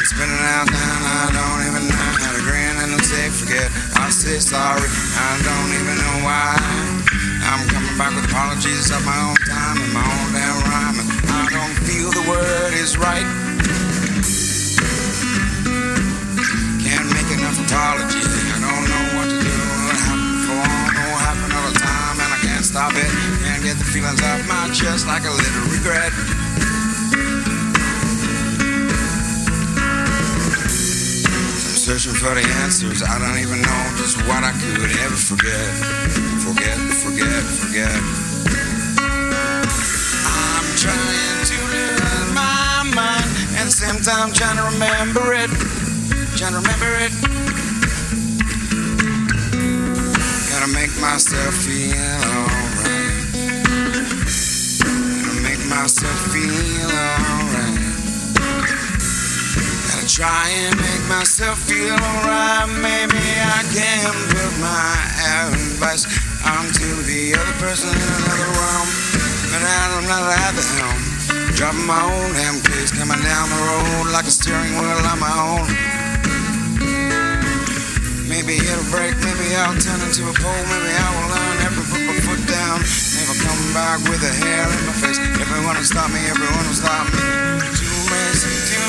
and out, down. I don't even know how to grin and say forget. I say sorry, I don't even know why. I'm coming back with apologies of my own time and my own damn rhyme. And I don't feel the word is right. Can't make enough apology. I don't know what to do. All the time, and I can't stop it. Can't get the feelings off my chest like a little regret. Searching for the answers. I don't even know just what I could ever forget. Forget, forget, forget. I'm trying to lose my mind at the same time trying to remember it. Trying to remember it. Gotta make myself feel try and make myself feel alright. Maybe I can put my advice onto the other person in another realm. But I'm not at the helm. Dropping my own damn case, coming down the road like a steering wheel on my own. Maybe it'll break, maybe I'll turn into a pole, maybe I will learn never put my foot down. Never come back with a hair in my face. Everyone will stop me, everyone will stop me. Too messy,